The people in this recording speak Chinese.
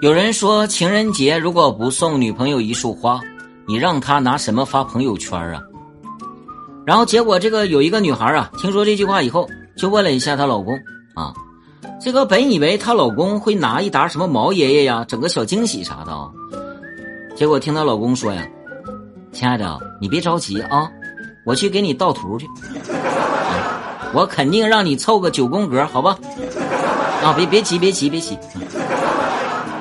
有人说，情人节如果不送女朋友一束花，你让她拿什么发朋友圈啊？然后结果，这个有一个女孩啊，听说这句话以后，就问了一下她老公啊，这个本以为她老公会拿一沓什么毛爷爷呀，整个小惊喜啥的啊，结果听她老公说呀，亲爱的，你别着急啊，我去给你倒图去，我肯定让你凑个九宫格，好吧？啊，别别急，别急，别急。